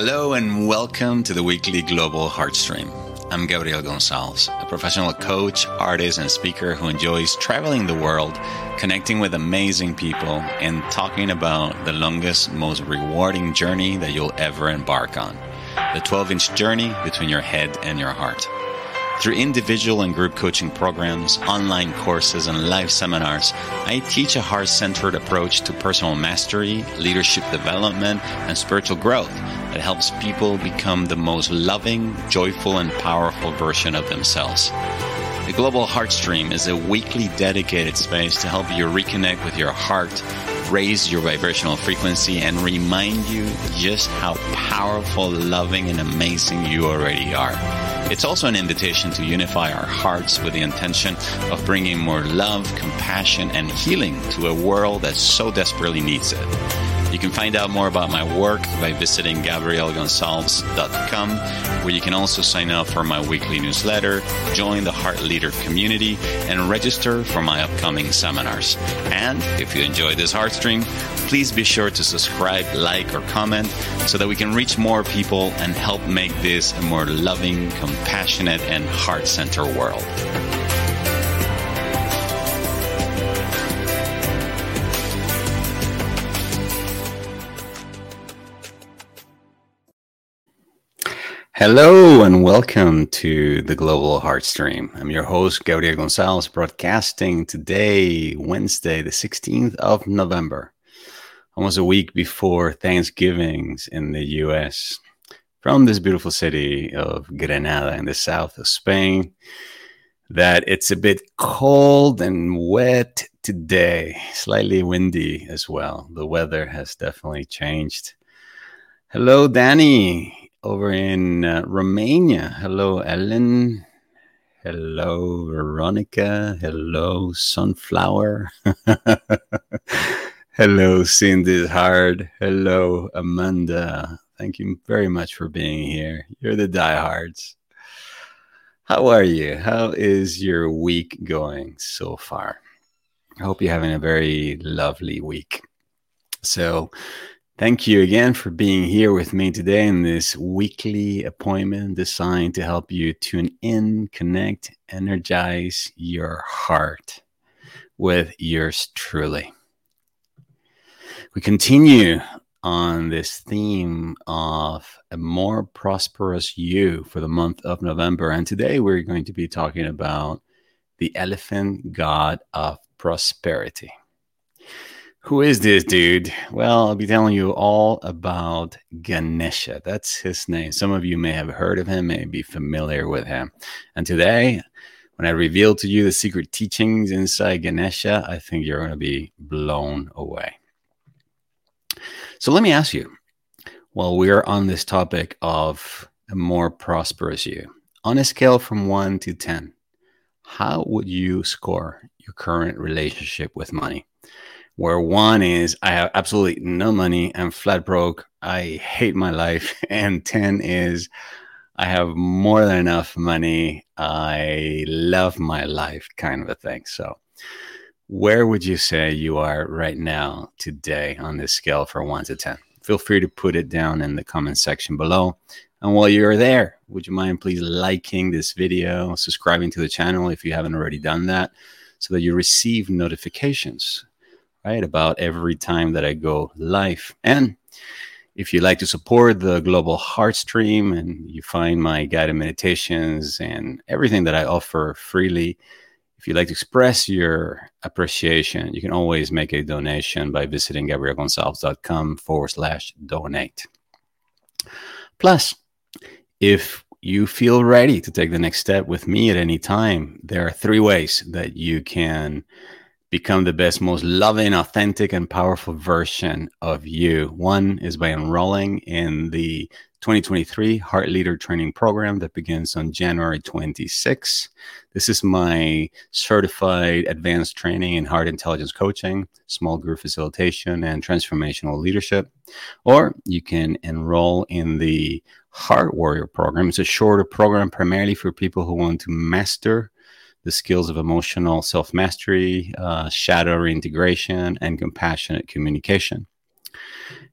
Hello and welcome to the weekly Global Heartstream. I'm Gabriel Gonsalves, a professional coach, artist, and speaker who enjoys traveling the world, connecting with amazing people, and talking about the longest, most rewarding journey that you'll ever embark on the 12 inch journey between your head and your heart. Through individual and group coaching programs, online courses, and live seminars, I teach a heart centered approach to personal mastery, leadership development, and spiritual growth that helps people become the most loving, joyful, and powerful version of themselves. The Global Heartstream is a weekly dedicated space to help you reconnect with your heart, raise your vibrational frequency, and remind you just how powerful, loving, and amazing you already are. It's also an invitation to unify our hearts with the intention of bringing more love, compassion, and healing to a world that so desperately needs it. You can find out more about my work by visiting GabrielGonsalves.com, where you can also sign up for my weekly newsletter, join the Heart Leader community, and register for my upcoming seminars. And if you enjoy this Heart Stream, please be sure to subscribe, like, or comment so that we can reach more people and help make this a more loving, compassionate, and heart centered world. Hello and welcome to the Global Heartstream. I'm your host, Gabriel Gonsalves, broadcasting today, Wednesday, the 16th of November, almost a week before Thanksgivings in the US, from this beautiful city of Granada in the south of Spain. That it's a bit cold and wet today, slightly windy as well. The weather has definitely changed. Hello, Danny over in uh, Romania. Hello, Ellen. Hello, Veronica. Hello, Sunflower. Hello, Cindy Hard. Hello, Amanda. Thank you very much for being here. You're the diehards. How are you? How is your week going so far? I hope you're having a very lovely week. So, Thank you again for being here with me today in this weekly appointment designed to help you tune in, connect, energize your heart with yours truly. We continue on this theme of a more prosperous you for the month of November. And today we're going to be talking about the elephant god of prosperity. Who is this dude? Well, I'll be telling you all about Ganesha. That's his name. Some of you may have heard of him, may be familiar with him. And today, when I reveal to you the secret teachings inside Ganesha, I think you're going to be blown away. So let me ask you while we're on this topic of a more prosperous you, on a scale from one to 10, how would you score your current relationship with money? Where one is I have absolutely no money, I'm flat broke, I hate my life, and 10 is I have more than enough money, I love my life, kind of a thing. So, where would you say you are right now today on this scale for 1 to 10? Feel free to put it down in the comment section below. And while you're there, would you mind please liking this video, subscribing to the channel if you haven't already done that, so that you receive notifications right? About every time that I go live. And if you'd like to support the Global Heart Stream and you find my guided meditations and everything that I offer freely, if you'd like to express your appreciation, you can always make a donation by visiting gabrielgonsalves.com forward slash donate. Plus, if you feel ready to take the next step with me at any time, there are three ways that you can become the best, most loving, authentic, and powerful version of you. One is by enrolling in the 2023 Heart Leader Training Program that begins on January 26. This is my certified advanced training in heart intelligence coaching, small group facilitation, and transformational leadership. Or you can enroll in the Heart Warrior Program. It's a shorter program primarily for people who want to master the skills of emotional self mastery, uh, shadow reintegration, and compassionate communication.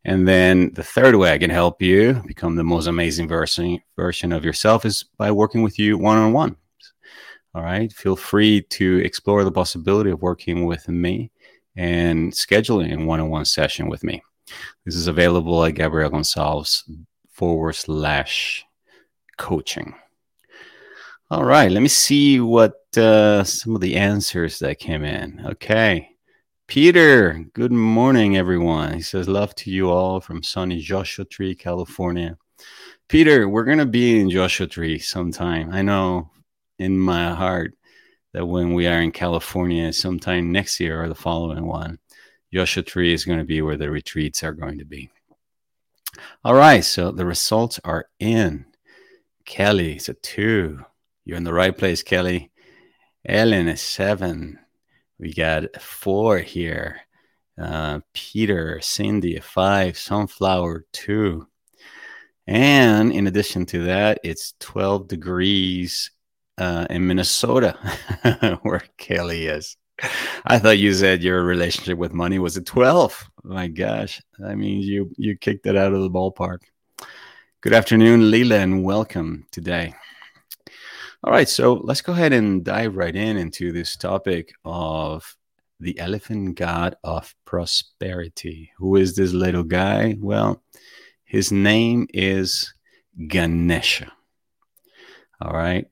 And then the third way I can help you become the most amazing version version of yourself is by working with you one on one. All right. Feel free to explore the possibility of working with me and scheduling a one on one session with me. This is available at Gabriel Gonsalves forward slash coaching. All right, let me see what uh, some of the answers that came in. Okay. Peter, good morning, everyone. He says, Love to you all from sunny Joshua Tree, California. Peter, we're going to be in Joshua Tree sometime. I know in my heart that when we are in California sometime next year or the following one, Joshua Tree is going to be where the retreats are going to be. All right, so the results are in. Kelly it's a two. You're in the right place, Kelly. Ellen is seven. We got four here. Uh, Peter, Cindy, five. Sunflower, two. And in addition to that, it's 12 degrees uh, in Minnesota, where Kelly is. I thought you said your relationship with money was a 12. My gosh. That means you you kicked it out of the ballpark. Good afternoon, Leela, and welcome today. All right, so let's go ahead and dive right in into this topic of the elephant god of prosperity. Who is this little guy? Well, his name is Ganesha. All right.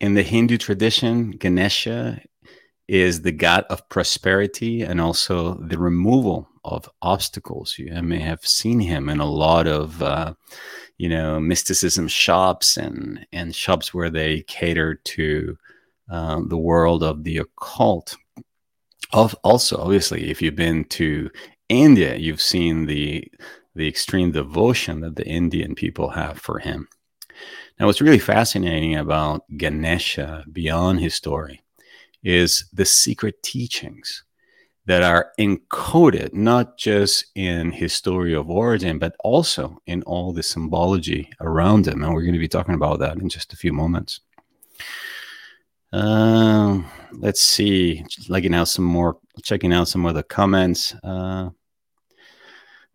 In the Hindu tradition, Ganesha is the god of prosperity and also the removal of obstacles. You may have seen him in a lot of, uh, you know, mysticism shops and and shops where they cater to um, the world of the occult. Also, obviously, if you've been to India, you've seen the the extreme devotion that the Indian people have for him. Now, what's really fascinating about Ganesha beyond his story is the secret teachings that are encoded not just in his story of origin, but also in all the symbology around him. And we're going to be talking about that in just a few moments. Uh, let's see, checking out some more, checking out some of the comments. Uh,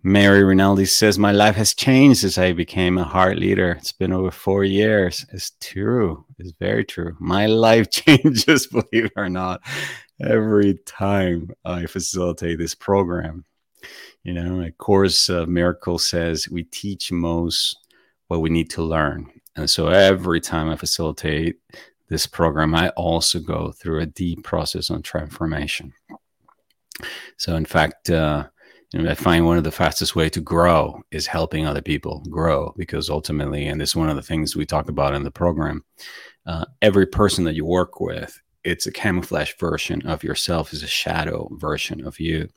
Mary Rinaldi says, My life has changed since I became a heart leader. It's been over four years. It's true. It's very true. My life changes, believe it or not, every time I facilitate this program. You know, a Course of Miracles says we teach most what we need to learn. And so every time I facilitate this program, I also go through a deep process on transformation. So, in fact, uh, and I find one of the fastest way to grow is helping other people grow because ultimately, and this is one of the things we talk about in the program, uh, every person that you work with, it's a camouflage version of yourself, is a shadow version of you.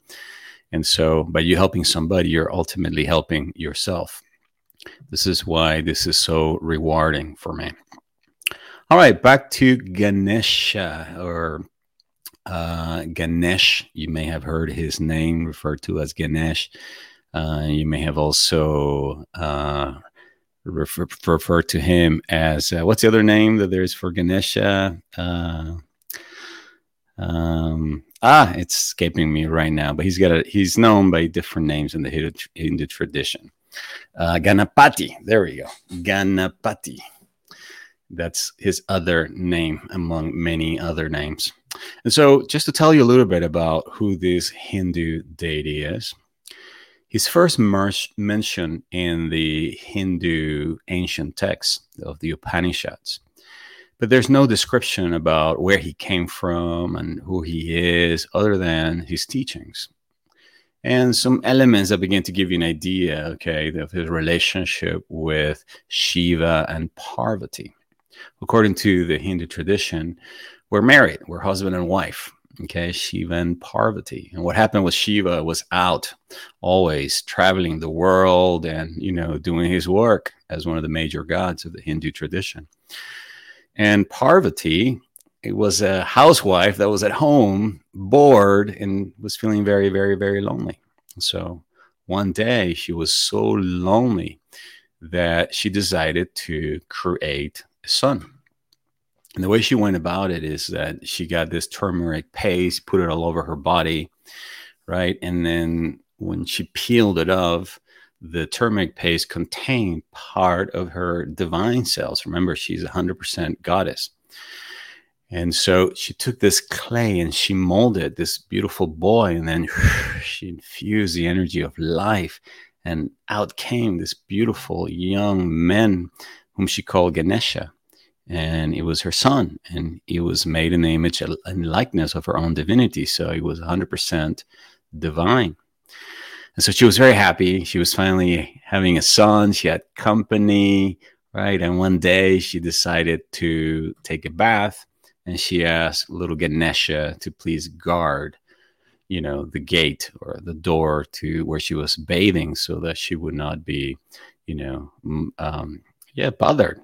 And so by you helping somebody, you're ultimately helping yourself. This is why this is so rewarding for me. All right, back to Ganesha or uh, Ganesh, you may have heard his name referred to as Ganesh. Uh, you may have also uh, refer, referred to him as uh, what's the other name that there's for Ganesha? Uh, um, ah, it's escaping me right now, but he's got a he's known by different names in the Hindu, Hindu tradition. Uh, Ganapati, there we go, Ganapati. That's his other name among many other names. And so, just to tell you a little bit about who this Hindu deity is, he's first mentioned in the Hindu ancient texts of the Upanishads. But there's no description about where he came from and who he is, other than his teachings. And some elements that begin to give you an idea, okay, of his relationship with Shiva and Parvati. According to the Hindu tradition, we're married, we're husband and wife. Okay, Shiva and Parvati. And what happened was Shiva was out, always traveling the world and, you know, doing his work as one of the major gods of the Hindu tradition. And Parvati, it was a housewife that was at home, bored, and was feeling very, very, very lonely. So one day she was so lonely that she decided to create a son. And the way she went about it is that she got this turmeric paste, put it all over her body, right? And then when she peeled it off, the turmeric paste contained part of her divine cells. Remember, she's 100% goddess. And so she took this clay and she molded this beautiful boy, and then she infused the energy of life, and out came this beautiful young man whom she called Ganesha. And it was her son, and he was made in the image and likeness of her own divinity. So he was 100% divine. And so she was very happy. She was finally having a son. She had company, right? And one day she decided to take a bath and she asked little Ganesha to please guard, you know, the gate or the door to where she was bathing so that she would not be, you know, um, yeah, bothered.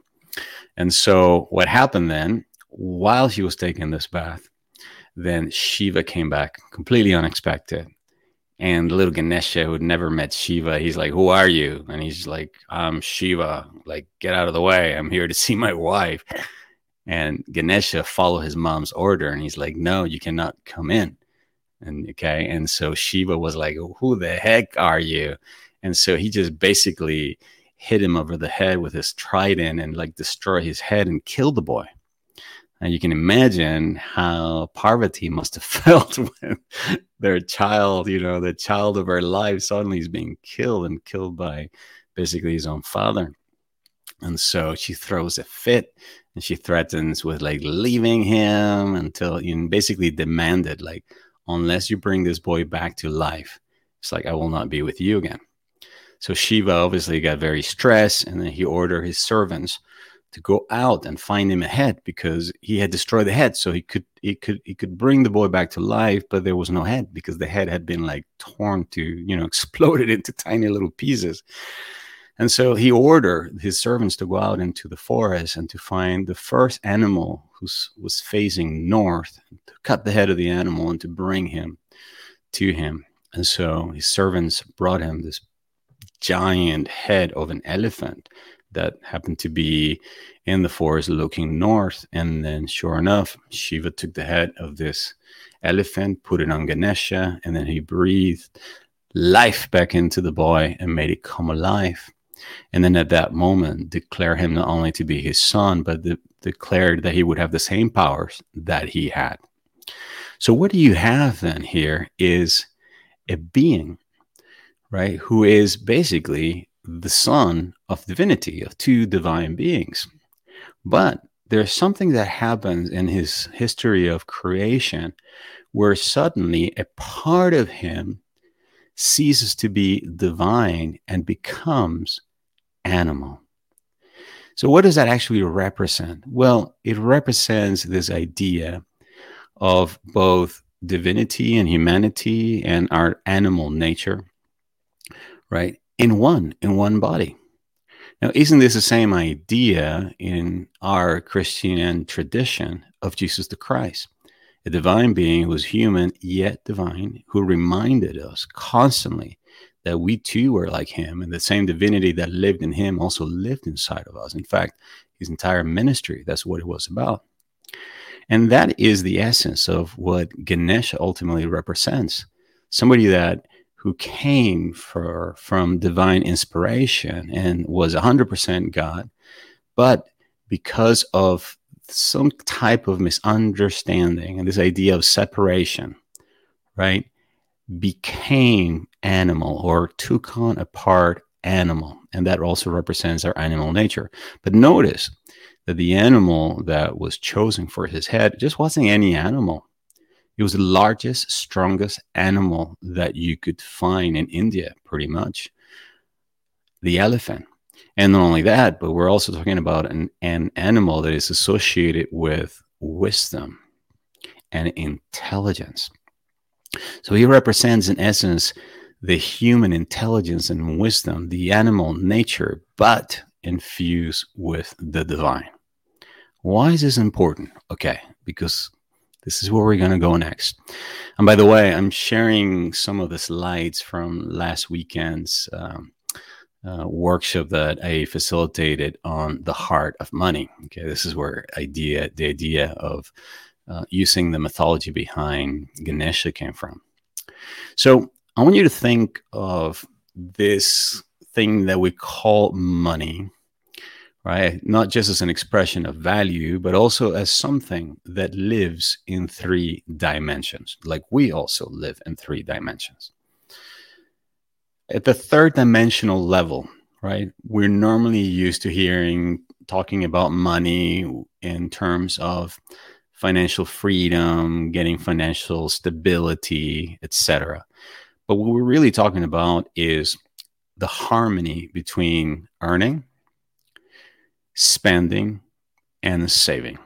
And so what happened then, while she was taking this bath, then Shiva came back completely unexpected. And little Ganesha, who had never met Shiva, he's like, Who are you? And he's like, I'm Shiva. Like, get out of the way. I'm here to see my wife. And Ganesha followed his mom's order and he's like, No, you cannot come in. And okay. And so Shiva was like, Who the heck are you? And so he just basically hit him over the head with his trident and like destroy his head and kill the boy. And you can imagine how Parvati must have felt when their child, you know, the child of her life suddenly is being killed and killed by basically his own father. And so she throws a fit and she threatens with like leaving him until you basically demanded like unless you bring this boy back to life it's like i will not be with you again so shiva obviously got very stressed and then he ordered his servants to go out and find him a head because he had destroyed the head so he could he could he could bring the boy back to life but there was no head because the head had been like torn to you know exploded into tiny little pieces and so he ordered his servants to go out into the forest and to find the first animal who was facing north, to cut the head of the animal and to bring him to him. And so his servants brought him this giant head of an elephant that happened to be in the forest looking north. And then, sure enough, Shiva took the head of this elephant, put it on Ganesha, and then he breathed life back into the boy and made it come alive and then at that moment declare him not only to be his son, but de- declared that he would have the same powers that he had. So, what do you have then here is a being, right, who is basically the son of divinity, of two divine beings. But there's something that happens in his history of creation where suddenly a part of him ceases to be divine and becomes animal. So, what does that actually represent? Well, it represents this idea of both divinity and humanity and our animal nature, right? In one, in one body. Now, isn't this the same idea in our Christian tradition of Jesus the Christ? A divine being who was human yet divine, who reminded us constantly that we too were like him, and the same divinity that lived in him also lived inside of us. In fact, his entire ministry, that's what it was about. And that is the essence of what Ganesha ultimately represents somebody that who came for, from divine inspiration and was 100% God, but because of some type of misunderstanding and this idea of separation, right? became animal or took on a part animal. And that also represents our animal nature. But notice that the animal that was chosen for his head just wasn't any animal. It was the largest, strongest animal that you could find in India, pretty much the elephant. And not only that, but we're also talking about an, an animal that is associated with wisdom and intelligence. So he represents, in essence, the human intelligence and wisdom, the animal nature, but infused with the divine. Why is this important? Okay, because this is where we're going to go next. And by the way, I'm sharing some of the slides from last weekend's um, uh, workshop that I facilitated on the heart of money. Okay, this is where idea the idea of uh, using the mythology behind Ganesha came from. So I want you to think of this thing that we call money, right? Not just as an expression of value, but also as something that lives in three dimensions, like we also live in three dimensions. At the third dimensional level, right, we're normally used to hearing talking about money in terms of financial freedom, getting financial stability, etc. But what we're really talking about is the harmony between earning, spending, and saving.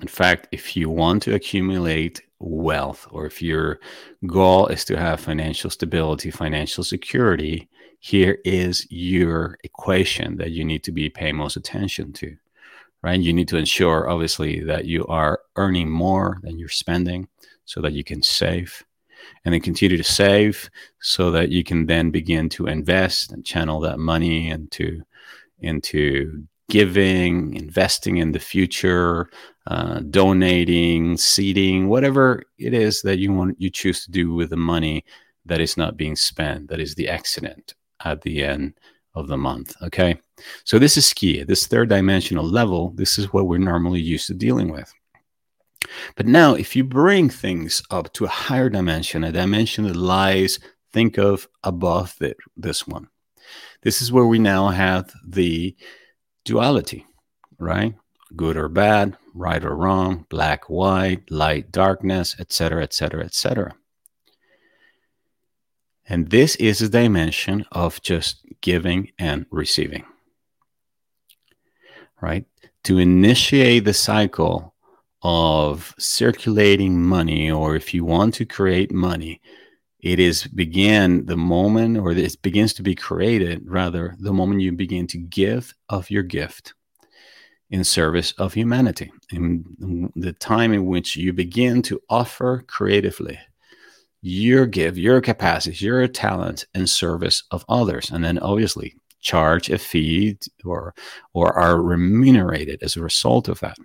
In fact, if you want to accumulate wealth or if your goal is to have financial stability, financial security, here is your equation that you need to be paying most attention to. Right? You need to ensure obviously that you are earning more than you're spending so that you can save and then continue to save so that you can then begin to invest and channel that money into into giving, investing in the future, uh, donating, seeding, whatever it is that you want you choose to do with the money that is not being spent, that is the accident at the end of the month. Okay. So this is key. This third dimensional level, this is what we're normally used to dealing with. But now, if you bring things up to a higher dimension, a dimension that lies, think of above the, this one. This is where we now have the duality, right? Good or bad, right or wrong, black, white, light, darkness, etc., etc., etc. And this is a dimension of just giving and receiving, right? To initiate the cycle of circulating money, or if you want to create money, it is begin the moment, or it begins to be created rather the moment you begin to give of your gift in service of humanity. In the time in which you begin to offer creatively your give, your capacities, your talent in service of others, and then obviously charge a fee or or are remunerated as a result of that.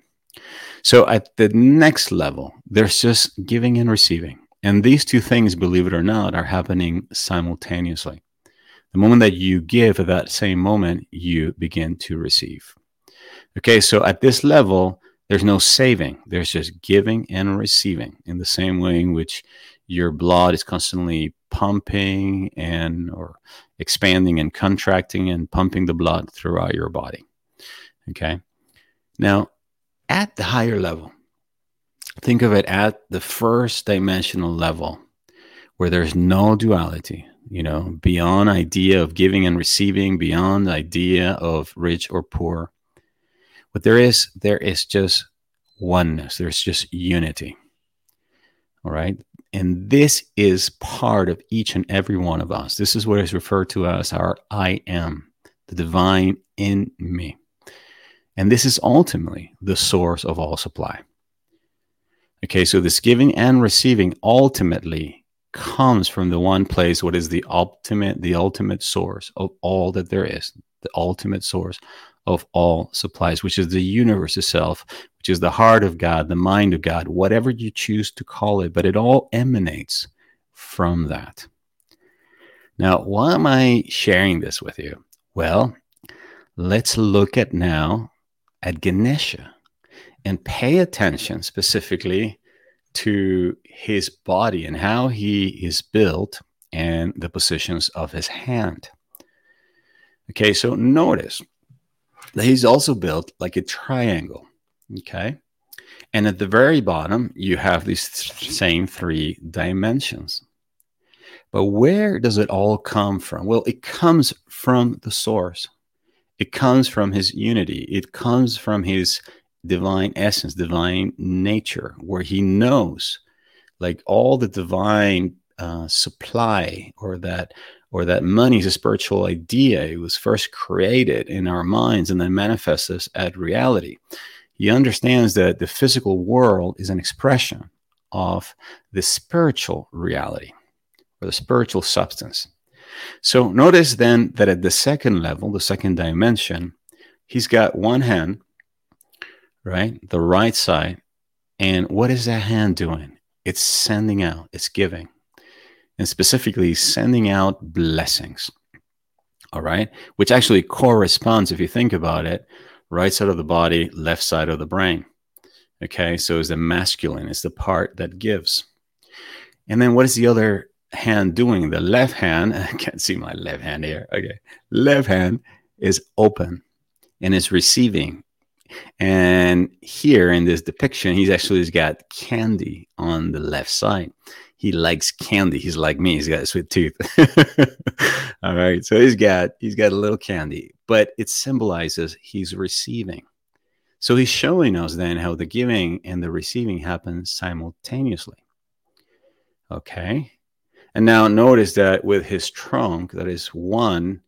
So at the next level, there's just giving and receiving. And these two things, believe it or not, are happening simultaneously. The moment that you give, at that same moment, you begin to receive. Okay, so at this level, there's no saving, there's just giving and receiving in the same way in which your blood is constantly pumping and or expanding and contracting and pumping the blood throughout your body. Okay. Now, at the higher level. Think of it at the first dimensional level where there's no duality, you know, beyond idea of giving and receiving, beyond idea of rich or poor. what there is there is just oneness. There's just unity. All right. And this is part of each and every one of us. This is what is referred to as our I am, the divine in me. And this is ultimately the source of all supply. Okay, so this giving and receiving ultimately comes from the one place, what is the ultimate, the ultimate source of all that there is, the ultimate source of all supplies, which is the universe itself, which is the heart of God, the mind of God, whatever you choose to call it, but it all emanates from that. Now, why am I sharing this with you? Well, let's look at now at Ganesha and pay attention specifically to his body and how he is built and the positions of his hand. Okay, so notice that he's also built like a triangle. Okay, and at the very bottom, you have these th- same three dimensions. But where does it all come from? Well, it comes from the source. It comes from his unity. It comes from his divine essence, divine nature, where he knows like all the divine uh, supply or that or that money is a spiritual idea. It was first created in our minds and then manifests as reality. He understands that the physical world is an expression of the spiritual reality or the spiritual substance. So notice then that at the second level, the second dimension, he's got one hand, right? The right side. And what is that hand doing? It's sending out, it's giving. and specifically sending out blessings. All right, which actually corresponds, if you think about it, right side of the body, left side of the brain. Okay, so it's the masculine, it's the part that gives. And then what is the other hand doing? The left hand, I can't see my left hand here. Okay, left hand is open and is receiving. And here in this depiction, he's actually got candy on the left side he likes candy. He's like me. He's got a sweet tooth. All right. So he's got he's got a little candy, but it symbolizes he's receiving. So he's showing us then how the giving and the receiving happen simultaneously. Okay. And now notice that with his trunk, that is one,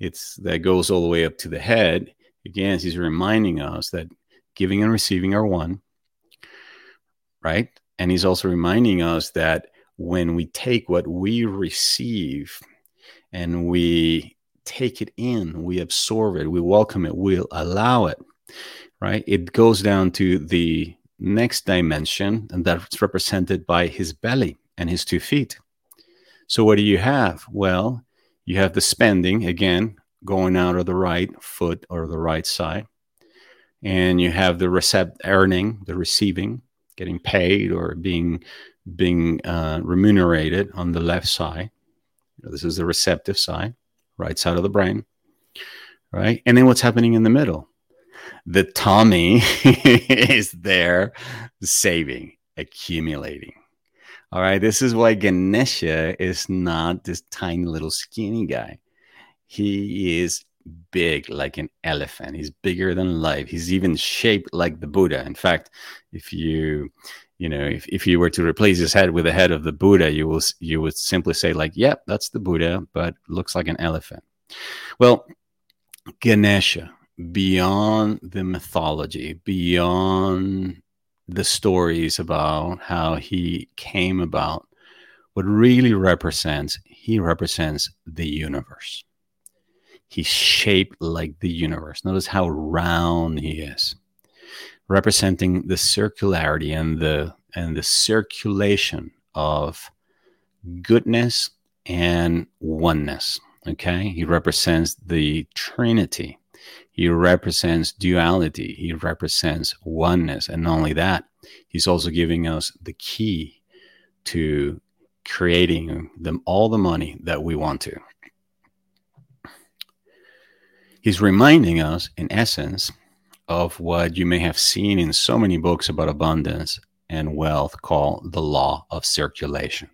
it's that goes all the way up to the head. Again, he's reminding us that giving and receiving are one. Right. And he's also reminding us that when we take what we receive and we take it in, we absorb it, we welcome it, we'll allow it, right? It goes down to the next dimension, and that's represented by his belly and his two feet. So, what do you have? Well, you have the spending again going out of the right foot or the right side, and you have the recept earning, the receiving, getting paid or being being uh, remunerated on the left side. This is the receptive side, right side of the brain, right? And then what's happening in the middle? The tummy is there saving, accumulating. All right, this is why Ganesha is not this tiny little skinny guy. He is big like an elephant. He's bigger than life. He's even shaped like the Buddha. In fact, if you you know if, if you were to replace his head with the head of the buddha you will you would simply say like yep that's the buddha but looks like an elephant well ganesha beyond the mythology beyond the stories about how he came about what really represents he represents the universe he's shaped like the universe notice how round he is representing the circularity and the and the circulation of goodness and oneness. Okay, he represents the Trinity. He represents duality. He represents oneness, and not only that, he's also giving us the key to creating them all the money that we want to. He's reminding us, in essence, of what you may have seen in so many books about abundance and wealth called the law of circulation.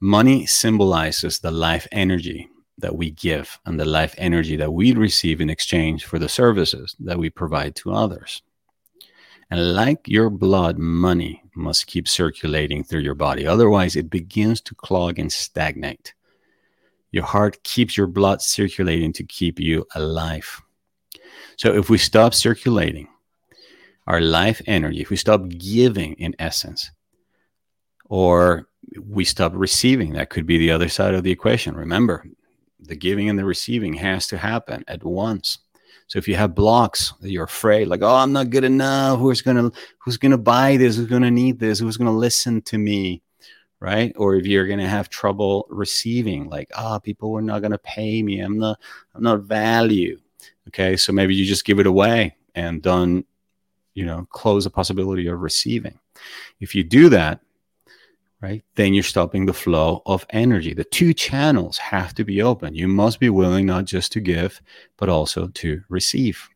Money symbolizes the life energy that we give and the life energy that we receive in exchange for the services that we provide to others. And like your blood, money must keep circulating through your body. Otherwise, it begins to clog and stagnate. Your heart keeps your blood circulating to keep you alive. So if we stop circulating our life energy, if we stop giving in essence, or we stop receiving, that could be the other side of the equation. Remember, the giving and the receiving has to happen at once. So if you have blocks that you're afraid, like, oh, I'm not good enough, who's gonna who's gonna buy this, who's gonna need this, who's gonna listen to me, right? Or if you're gonna have trouble receiving, like, ah, oh, people are not gonna pay me, I'm not, I'm not value. Okay, so maybe you just give it away and don't, you know, close the possibility of receiving. If you do that, right, then you're stopping the flow of energy. The two channels have to be open. You must be willing not just to give, but also to receive.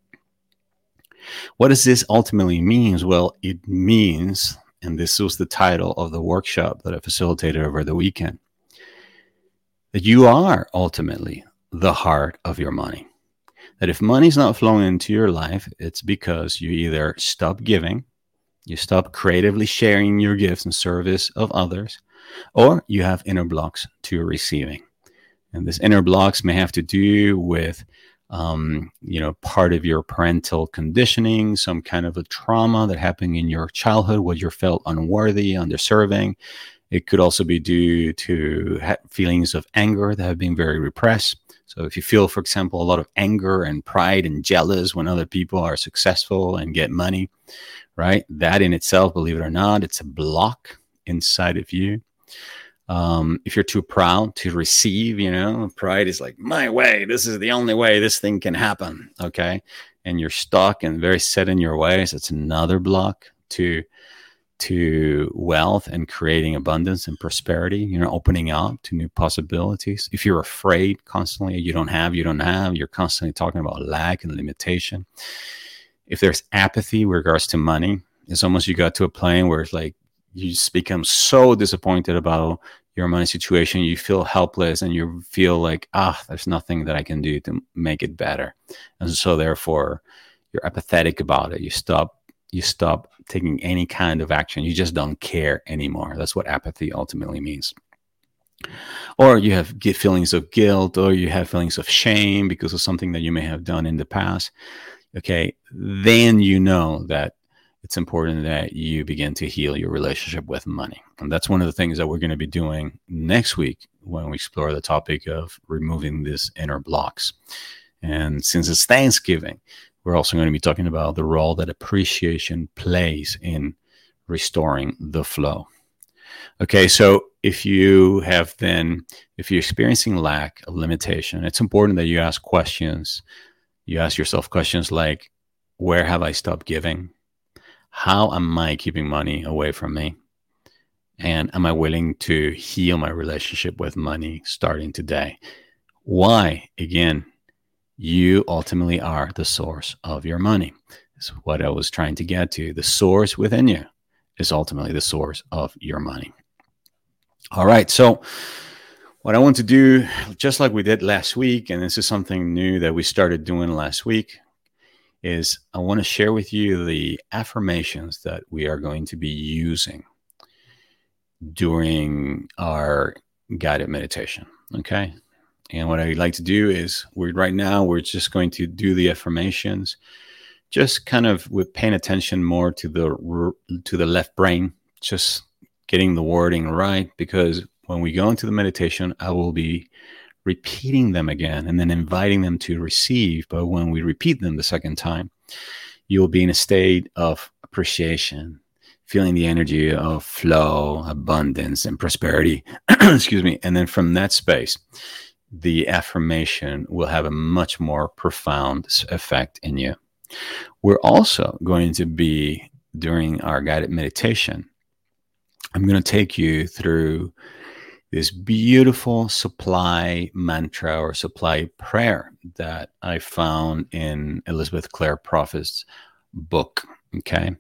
What does this ultimately mean? Well, it means, and this was the title of the workshop that I facilitated over the weekend, that you are ultimately the heart of your money that if money's not flowing into your life, it's because you either stop giving, you stop creatively sharing your gifts and service of others, or you have inner blocks to receiving. And this inner blocks may have to do with, um, you know, part of your parental conditioning, some kind of a trauma that happened in your childhood where you felt unworthy, underserving. It could also be due to feelings of anger that have been very repressed. So if you feel, for example, a lot of anger and pride and jealous when other people are successful and get money, right? That in itself, believe it or not, it's a block inside of you. Um, if you're too proud to receive, you know, pride is like my way. This is the only way this thing can happen. Okay, and you're stuck and very set in your ways. It's another block to to wealth and creating abundance and prosperity, you know, opening up to new possibilities. If you're afraid constantly, you don't have, you don't have, you're constantly talking about lack and limitation. If there's apathy with regards to money, it's almost you got to a plane where it's like you just become so disappointed about your money situation. You feel helpless and you feel like, ah, there's nothing that I can do to make it better. And so therefore you're apathetic about it. You stop you stop taking any kind of action. You just don't care anymore. That's what apathy ultimately means. Or you have feelings of guilt, or you have feelings of shame because of something that you may have done in the past. Okay, then you know that it's important that you begin to heal your relationship with money. And that's one of the things that we're going to be doing next week when we explore the topic of removing these inner blocks. And since it's Thanksgiving, we're also going to be talking about the role that appreciation plays in restoring the flow. Okay, so if you have been, if you're experiencing lack of limitation, it's important that you ask questions. You ask yourself questions like, where have I stopped giving? How am I keeping money away from me? And am I willing to heal my relationship with money starting today? Why? Again, you ultimately are the source of your money. Is what I was trying to get to. The source within you is ultimately the source of your money. All right. So, what I want to do, just like we did last week, and this is something new that we started doing last week, is I want to share with you the affirmations that we are going to be using during our guided meditation. Okay. And what I'd like to do is we're right now we're just going to do the affirmations, just kind of with paying attention more to the to the left brain, just getting the wording right. Because when we go into the meditation, I will be repeating them again and then inviting them to receive. But when we repeat them the second time, you'll be in a state of appreciation, feeling the energy of flow, abundance, and prosperity. Excuse me. And then from that space, the affirmation will have a much more profound effect in you. We're also going to be during our guided meditation. I'm going to take you through this beautiful supply mantra or supply prayer that I found in Elizabeth Clare Prophet's book. Okay.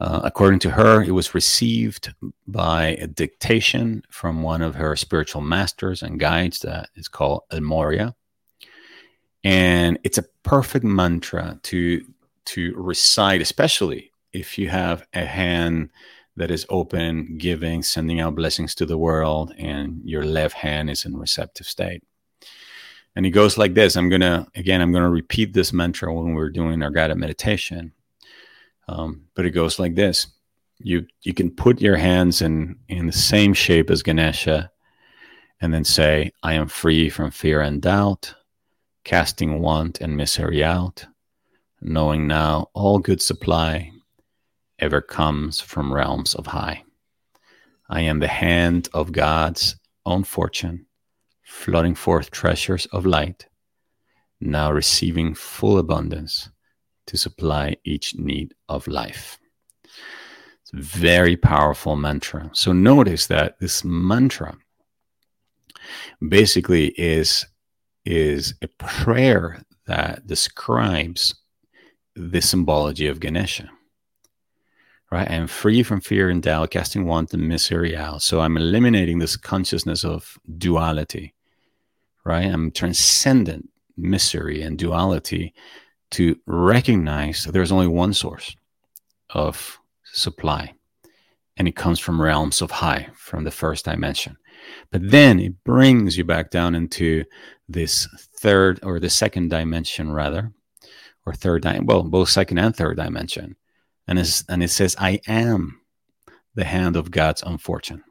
Uh, according to her, it was received by a dictation from one of her spiritual masters and guides that is called El Morya. And it's a perfect mantra to to recite, especially if you have a hand that is open, giving, sending out blessings to the world, and your left hand is in receptive state. And it goes like this. I'm gonna again, I'm gonna repeat this mantra when we're doing our guided meditation. Um, but it goes like this: you you can put your hands in in the same shape as Ganesha, and then say, "I am free from fear and doubt, casting want and misery out, knowing now all good supply ever comes from realms of high. I am the hand of God's own fortune, flooding forth treasures of light, now receiving full abundance." to supply each need of life. It's a very powerful mantra. So notice that this mantra basically is is a prayer that describes the symbology of Ganesha. Right? I am free from fear and doubt, casting want and misery out. So I'm eliminating this consciousness of duality. Right? I'm transcendent misery and duality to recognize that there's only one source of supply, and it comes from realms of high, from the first dimension. But then it brings you back down into this third or the second dimension, rather, or third, di- well, both second and third dimension. And, and it says, I am the hand of God's unfortunate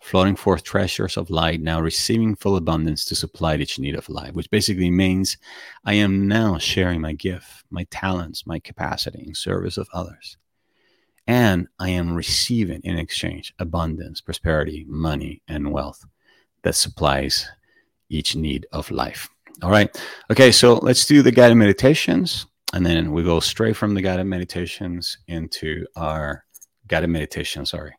floating forth treasures of light, now receiving full abundance to supply each need of life, which basically means I am now sharing my gift, my talents, my capacity in service of others. and I am receiving in exchange abundance, prosperity, money, and wealth that supplies each need of life. All right. Okay, so let's do the guided meditations, and then we go straight from the guided meditations into our guided meditation. Sorry,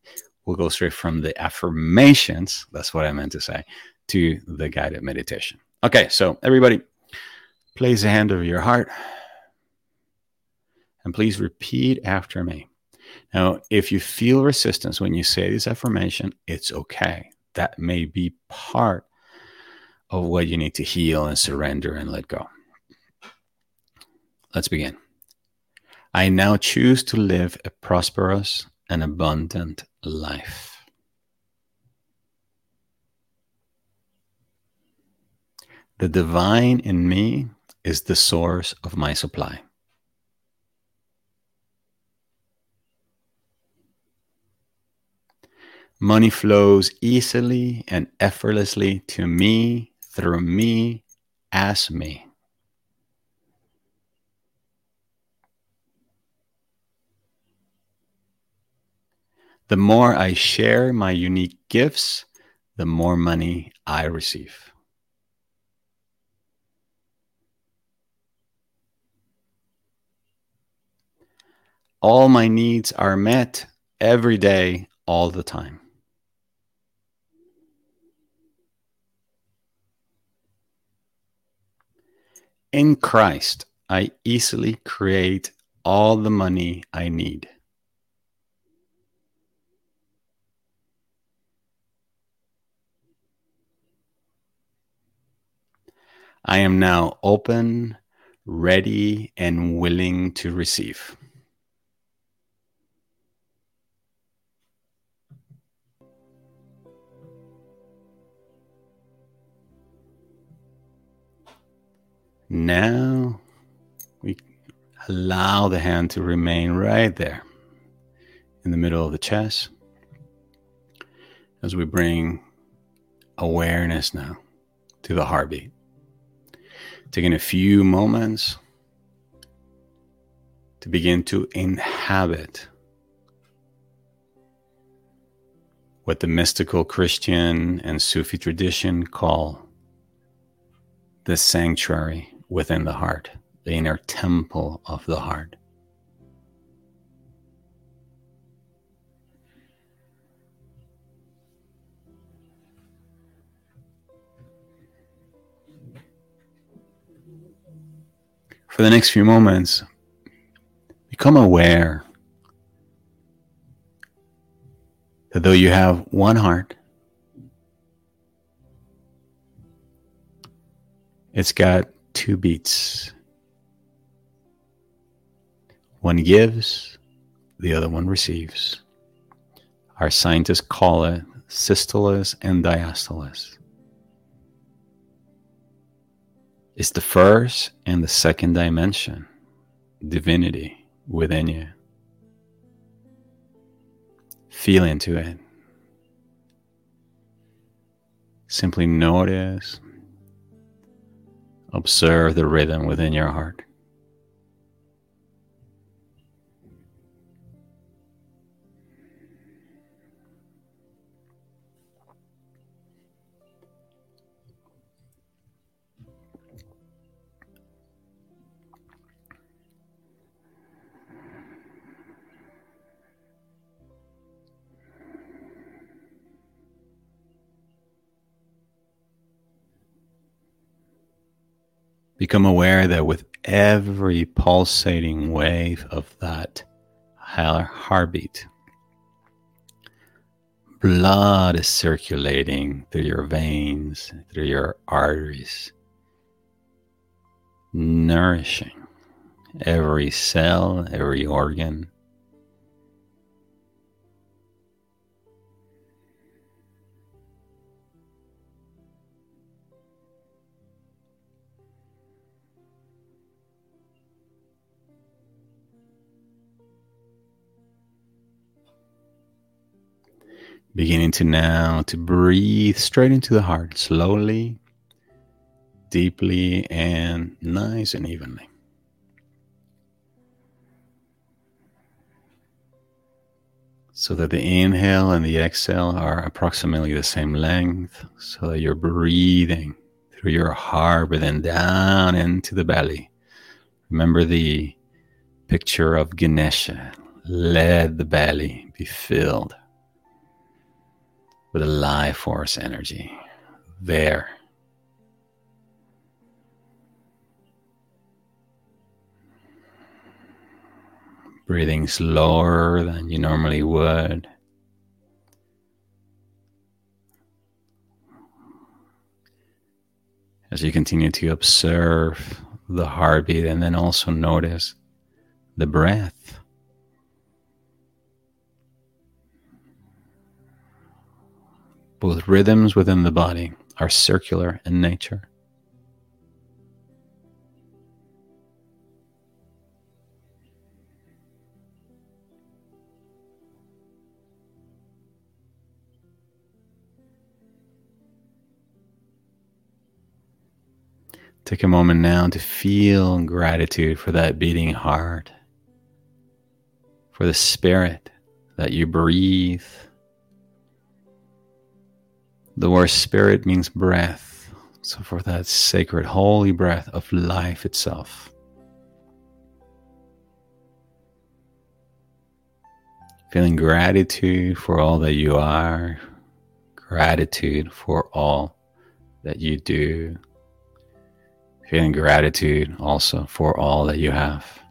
we'll go straight from the affirmations. That's what I meant to say to the guided meditation. Okay, so everybody, place a hand over your heart, and please repeat after me. Now, if you feel resistance when you say this affirmation, it's okay. That may be part of what you need to heal and surrender and let go. Let's begin. I now choose to live a prosperous and abundant life. The divine in me is the source of my supply. Money flows easily and effortlessly to me, through me, as me. The more I share my unique gifts, the more money I receive. All my needs are met every day, all the time. In Christ, I easily create all the money I need. I am now open, ready, and willing to receive. Now we allow the hand to remain right there in the middle of the chest as we bring awareness now to the heartbeat. Taking a few moments to begin to inhabit what the mystical Christian and Sufi tradition call the sanctuary within the heart, the inner temple of the heart. For the next few moments, become aware that though you have one heart, it's got two beats. One gives, the other one receives. Our scientists call it systoles and diastoles. It's the first and the second dimension, divinity within you. Feel into it. Simply notice Observe the rhythm within your heart. Become aware that with every pulsating wave of that heartbeat, blood is circulating through your veins, through your arteries, nourishing every cell, every organ, Beginning to now to breathe straight into the heart, slowly, deeply, and nice and evenly. so that the inhale and the exhale are approximately the same length, so that you're breathing through your heart, but then down into the belly. Remember the picture of Ganesha. Let the belly be filled with a life force energy. There. Breathing slower than you normally would. As you continue to observe the heartbeat and then also notice the breath. Both rhythms within the body are circular in nature. Take a moment now to feel gratitude for that beating heart, for the spirit that you breathe. The word spirit means breath. So, for that sacred, holy breath of life itself. Feeling gratitude for all that you are, gratitude for all that you do feeling gratitude also for all that you have.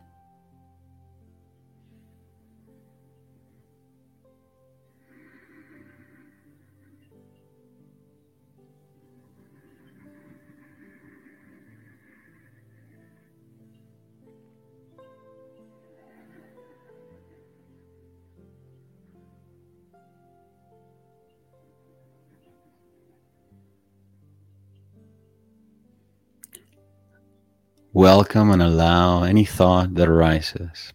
Welcome and allow any thought that arises,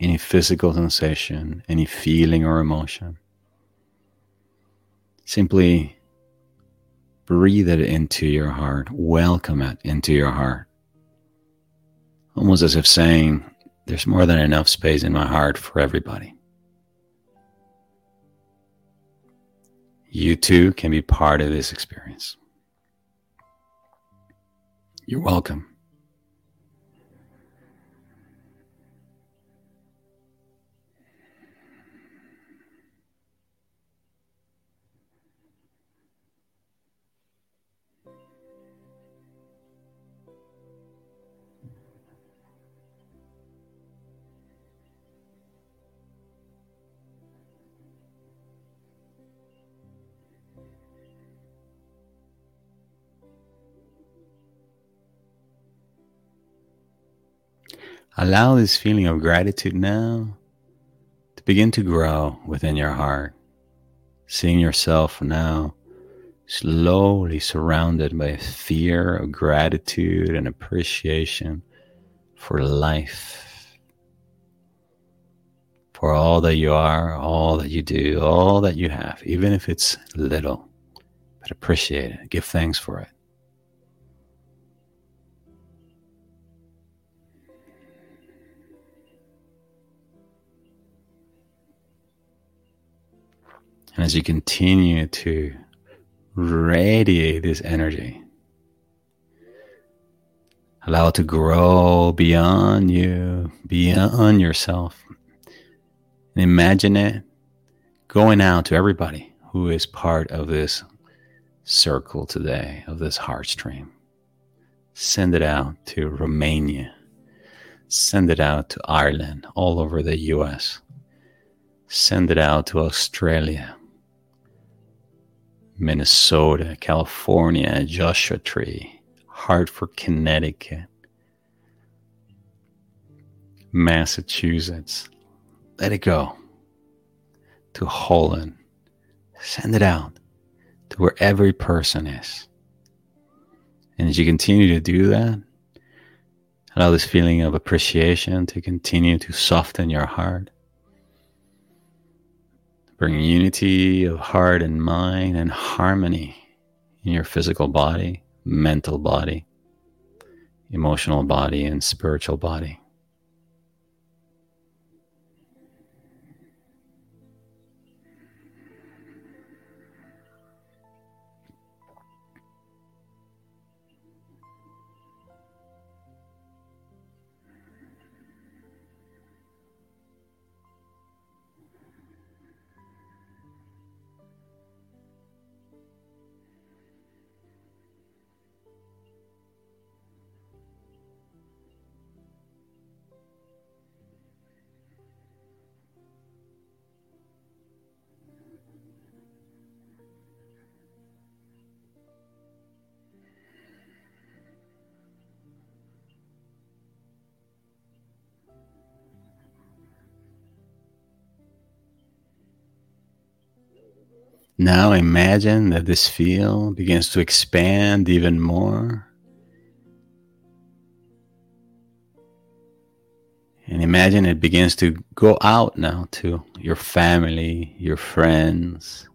any physical sensation, any feeling or emotion. Simply breathe it into your heart, welcome it into your heart. Almost as if saying, There's more than enough space in my heart for everybody. You too can be part of this experience. You're welcome. Allow this feeling of gratitude now to begin to grow within your heart, seeing yourself now slowly surrounded by a fear of gratitude and appreciation for life, for all that you are, all that you do, all that you have, even if it's little, but appreciate it, give thanks for it. And as you continue to radiate this energy, allow it to grow beyond you, beyond yourself. And imagine it going out to everybody who is part of this circle today, of this heart stream. Send it out to Romania. Send it out to Ireland, all over the US. Send it out to Australia. Minnesota, California, Joshua Tree, Hartford, Connecticut, Massachusetts. Let it go to Holland. Send it out to where every person is. And as you continue to do that, allow this feeling of appreciation to continue to soften your heart Bring unity of heart and mind and harmony in your physical body, mental body, emotional body, and spiritual body. Now imagine that this field begins to expand even more. And imagine it begins to go out now to your family, your friends,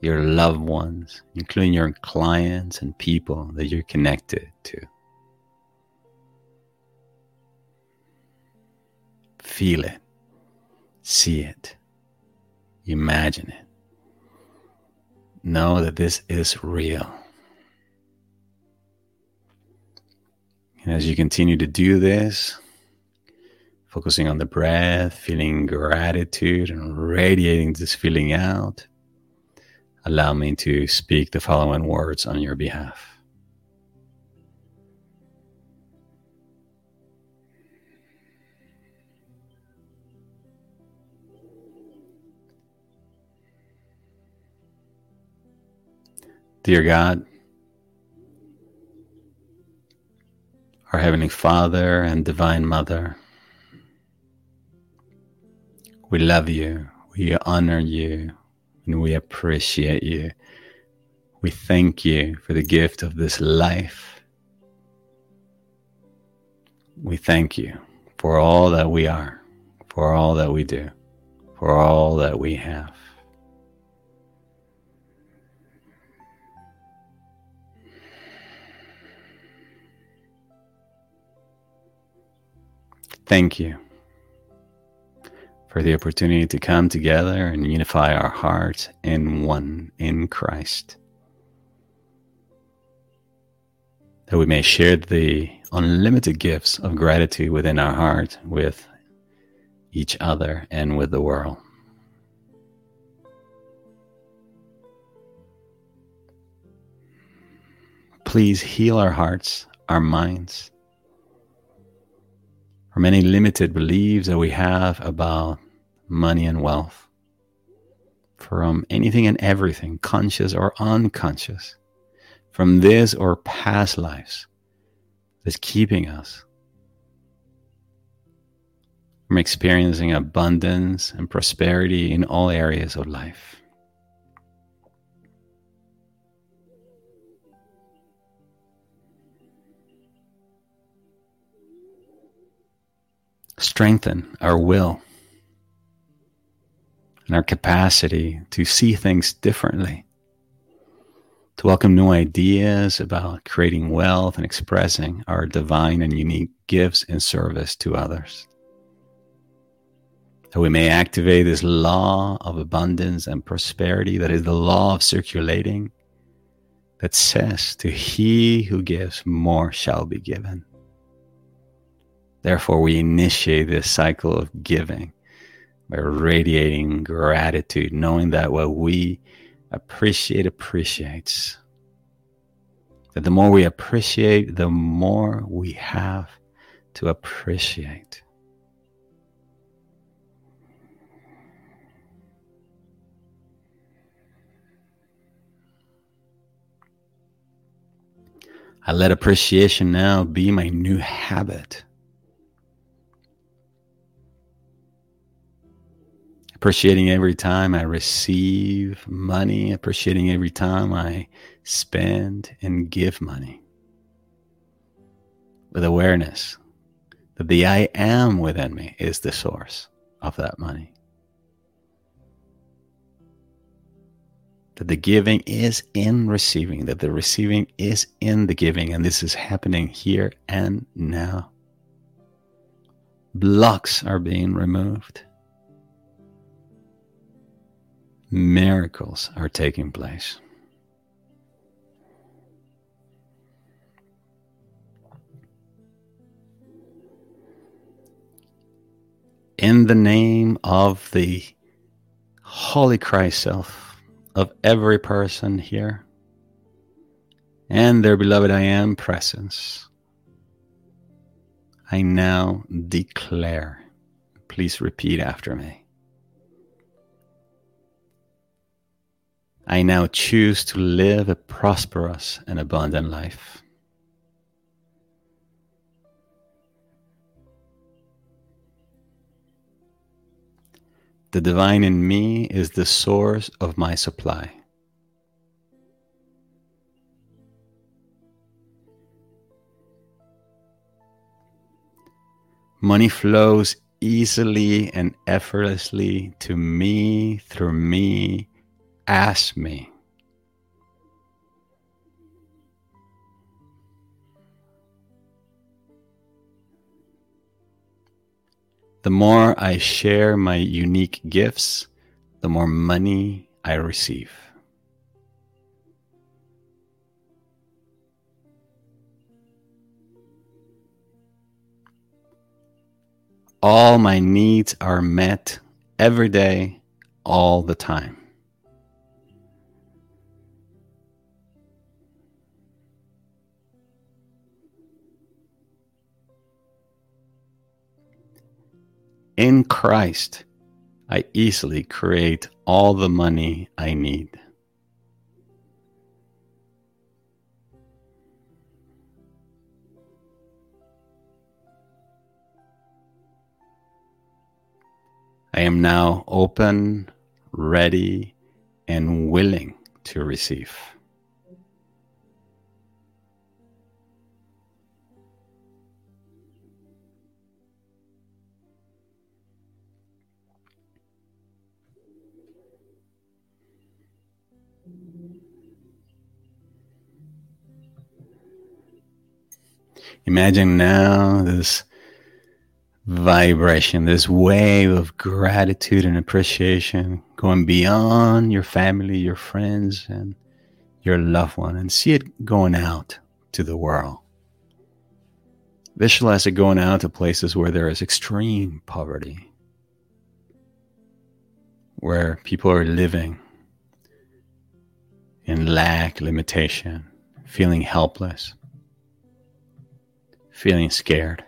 your loved ones, including your clients and people that you're connected to. Feel it, see it, imagine it. Know that this is real. And as you continue to do this, focusing on the breath, feeling gratitude and radiating this feeling out, allow me to speak the following words on your behalf. Dear God, our Heavenly Father and Divine Mother, we love you, we honor you, and we appreciate you. We thank you for the gift of this life. We thank you for all that we are, for all that we do, for all that we have. Thank you for the opportunity to come together and unify our hearts in one in Christ. That we may share the unlimited gifts of gratitude within our heart with each other and with the world. Please heal our hearts, our minds, or many limited beliefs that we have about money and wealth from anything and everything, conscious or unconscious, from this or past lives that's keeping us from experiencing abundance and prosperity in all areas of life. Strengthen our will and our capacity to see things differently, to welcome new ideas about creating wealth and expressing our divine and unique gifts in service to others. That we may activate this law of abundance and prosperity that is the law of circulating that says, To he who gives, more shall be given. Therefore, we initiate this cycle of giving by radiating gratitude, knowing that what we appreciate appreciates. That the more we appreciate, the more we have to appreciate. I let appreciation now be my new habit. Appreciating every time I receive money, appreciating every time I spend and give money with awareness that the I am within me is the source of that money. That the giving is in receiving, that the receiving is in the giving, and this is happening here and now. Blocks are being removed miracles are taking place. In the name of the Holy Christ self of every person here and their beloved I am presence, I now declare, please repeat after me. I now choose to live a prosperous and abundant life. The divine in me is the source of my supply. Money flows easily and effortlessly to me, through me, as me. The more I share my unique gifts, the more money I receive. All my needs are met every day, all the time. In Christ, I easily create all the money I need. I am now open, ready, and willing to receive. Imagine now this vibration, this wave of gratitude and appreciation going beyond your family, your friends, and your loved one, and see it going out to the world. Visualize it going out to places where there is extreme poverty, where people are living in lack, limitation, feeling helpless, feeling scared.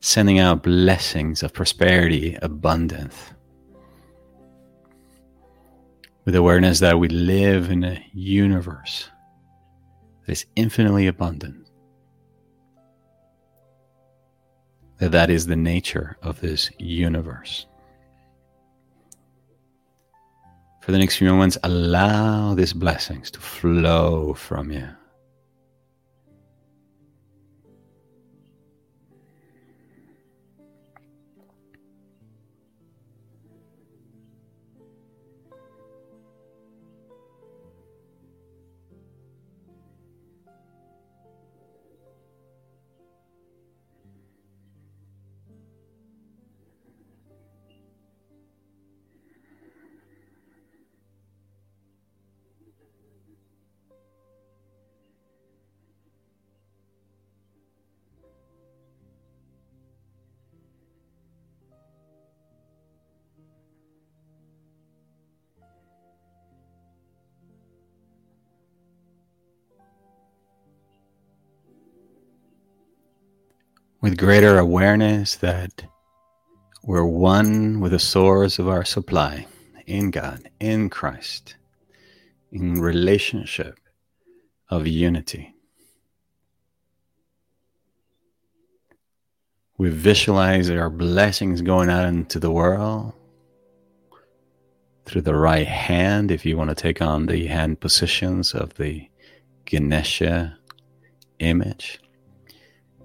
Sending out blessings of prosperity, abundance. With awareness that we live in a universe that is infinitely abundant. That that is the nature of this universe. For the next few moments, allow these blessings to flow from you. Greater awareness that we're one with the source of our supply in God, in Christ, in relationship of unity. We visualize our blessings going out into the world through the right hand, if you want to take on the hand positions of the Ganesha image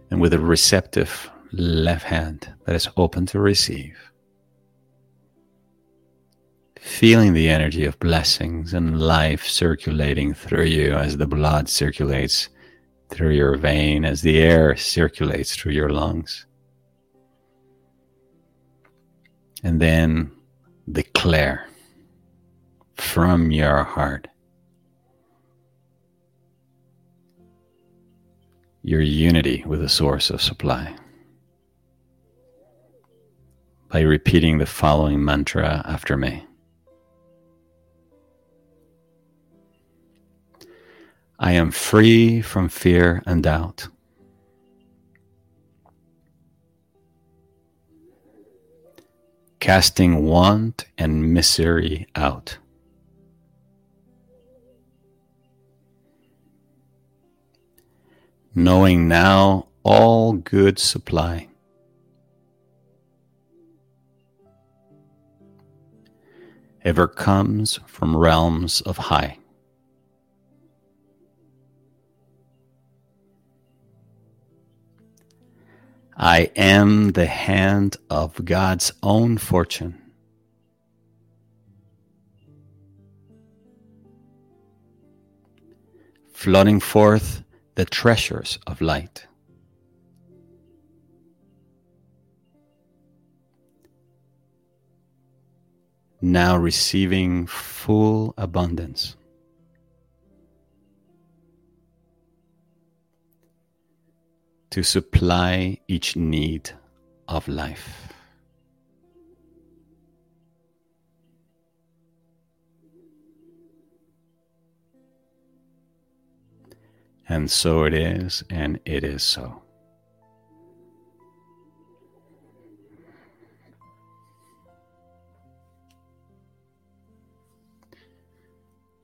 and with a receptive left hand that is open to receive. Feeling the energy of blessings and life circulating through you as the blood circulates through your vein, as the air circulates through your lungs. And then declare from your heart your unity with the source of supply by repeating the following mantra after me. I am free from fear and doubt. Casting want and misery out. knowing now all good supply. Ever comes from realms of high. I am the hand of God's own fortune. Flooding forth the treasures of light. Now receiving full abundance. to supply each need of life. And so it is, and it is so.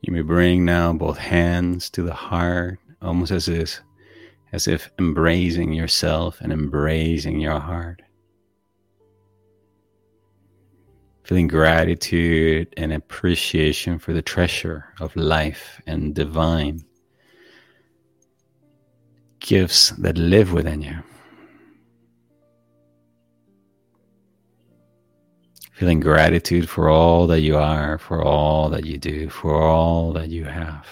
You may bring now both hands to the heart, almost as if as if embracing yourself and embracing your heart. Feeling gratitude and appreciation for the treasure of life and divine gifts that live within you. Feeling gratitude for all that you are, for all that you do, for all that you have.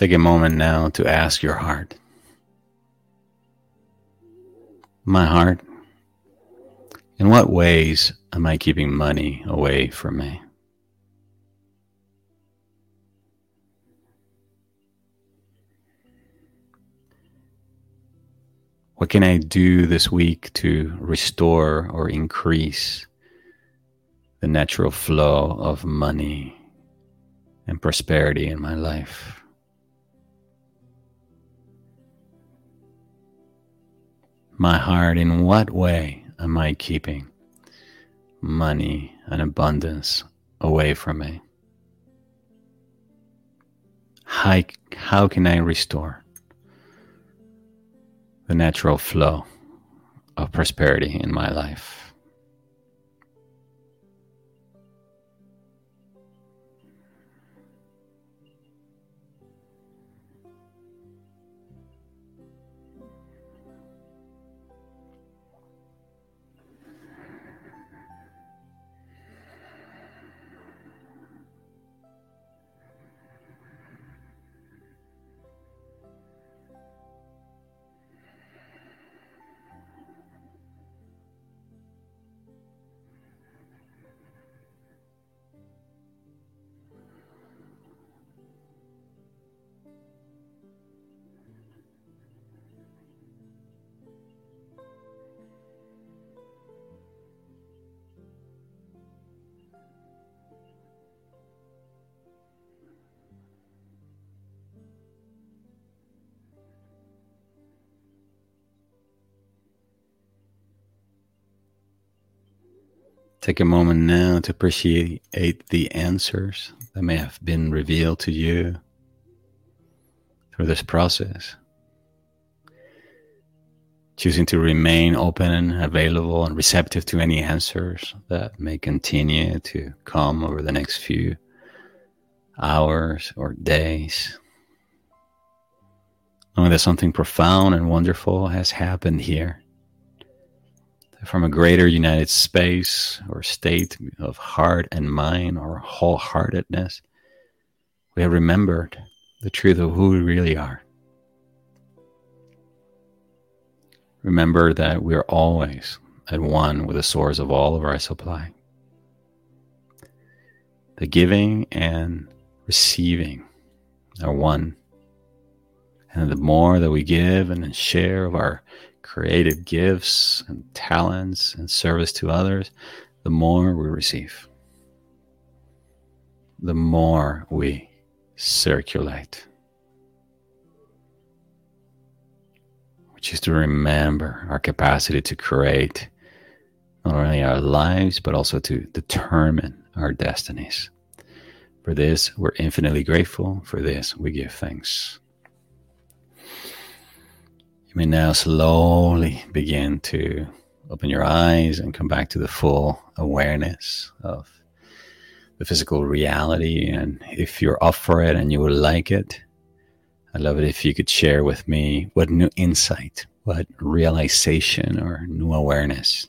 Take a moment now to ask your heart. My heart, in what ways am I keeping money away from me? What can I do this week to restore or increase the natural flow of money and prosperity in my life? My heart, in what way am I keeping money and abundance away from me? How, how can I restore the natural flow of prosperity in my life? Take a moment now to appreciate the answers that may have been revealed to you through this process. Choosing to remain open and available and receptive to any answers that may continue to come over the next few hours or days. Knowing that something profound and wonderful has happened here from a greater united space or state of heart and mind or wholeheartedness, we have remembered the truth of who we really are. Remember that we are always at one with the source of all of our supply. The giving and receiving are one. And the more that we give and share of our creative gifts and talents and service to others, the more we receive, the more we circulate. Which is to remember our capacity to create not only our lives, but also to determine our destinies. For this, we're infinitely grateful. For this, we give thanks. You may now slowly begin to open your eyes and come back to the full awareness of the physical reality. And if you're up for it and you would like it, I'd love it if you could share with me what new insight, what realization, or new awareness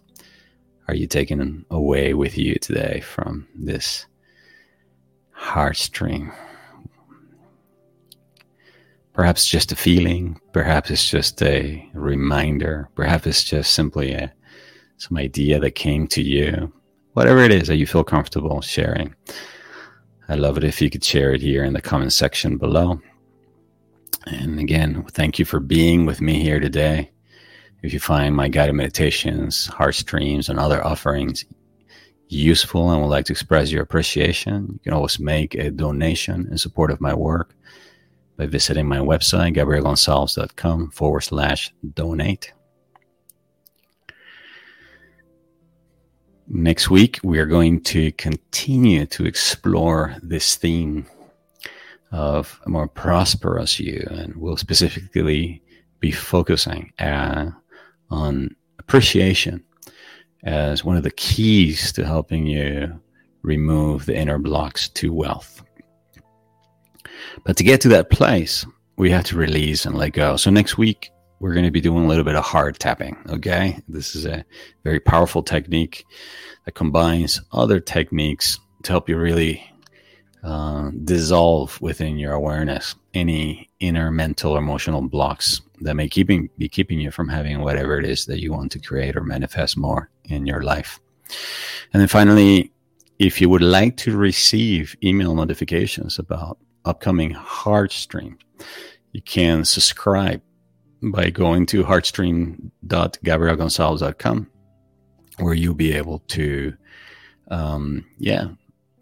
are you taking away with you today from this heart heartstream? Perhaps just a feeling, perhaps it's just a reminder, perhaps it's just simply a, some idea that came to you. Whatever it is that you feel comfortable sharing. I'd love it if you could share it here in the comment section below. And again, thank you for being with me here today. If you find my guided meditations, heart streams, and other offerings useful and would like to express your appreciation, you can always make a donation in support of my work by visiting my website, gabrielgonsalves.com forward slash donate. Next week, we are going to continue to explore this theme of a more prosperous you, and we'll specifically be focusing uh, on appreciation as one of the keys to helping you remove the inner blocks to wealth. But to get to that place, we have to release and let go. So next week, we're going to be doing a little bit of heart tapping. Okay. This is a very powerful technique that combines other techniques to help you really uh, dissolve within your awareness any inner mental or emotional blocks that may keeping be keeping you from having whatever it is that you want to create or manifest more in your life. And then finally, if you would like to receive email notifications about upcoming Heartstream, you can subscribe by going to heartstream.gabrielgonsalves.com where you'll be able to um, yeah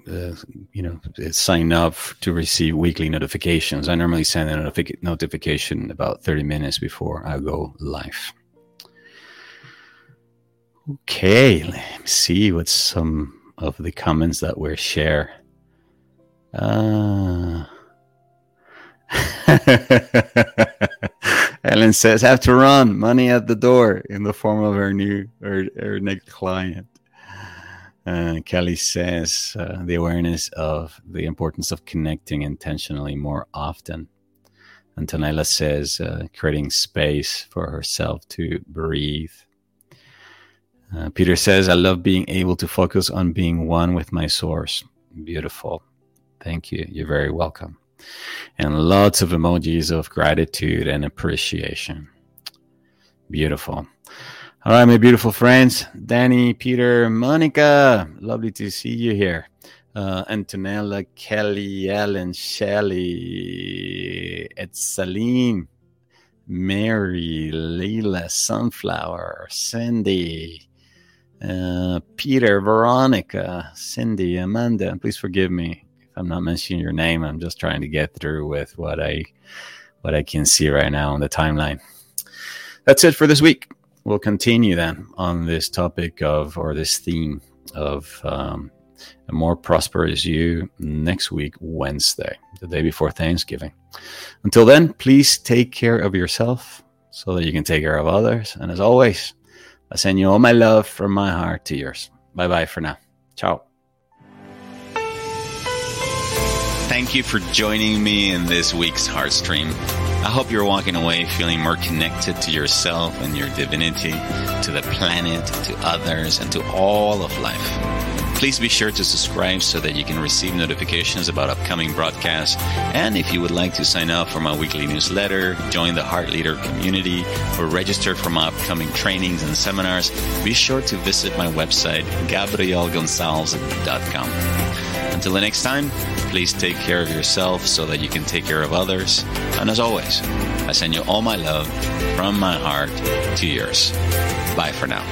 uh, you know sign up to receive weekly notifications. I normally send a notific- notification about 30 minutes before i go live. Okay let me see what some of the comments that were shared uh Ellen says, have to run, money at the door in the form of her new her, her next client. Uh, Kelly says uh, the awareness of the importance of connecting intentionally more often. Antonella says uh, creating space for herself to breathe. Uh, Peter says, I love being able to focus on being one with my source. Beautiful. Thank you. You're very welcome. And lots of emojis of gratitude and appreciation. Beautiful. All right, my beautiful friends, Danny, Peter, Monica, lovely to see you here. Uh, Antonella, Kelly, Ellen, Shelley, Etzaline, Mary, Leila, Sunflower, Cindy, uh, Peter, Veronica, Cindy, Amanda. Please forgive me I'm not mentioning your name. I'm just trying to get through with what I what I can see right now on the timeline. That's it for this week we'll continue then on this topic of or this theme of um, a more prosperous you next week, Wednesday, the day before Thanksgiving. Until then, please take care of yourself so that you can take care of others. And as always, I send you all my love from my heart to yours. Bye bye for now. Ciao. Thank you for joining me in this week's Heartstream. I hope you're walking away feeling more connected to yourself and your divinity, to the planet, to others, and to all of life. Please be sure to subscribe so that you can receive notifications about upcoming broadcasts. And if you would like to sign up for my weekly newsletter, join the Heart Leader community, or register for my upcoming trainings and seminars, be sure to visit my website, gabrielgonsalves.com. Until the next time, please take care of yourself so that you can take care of others. And as always, I send you all my love from my heart to yours. Bye for now.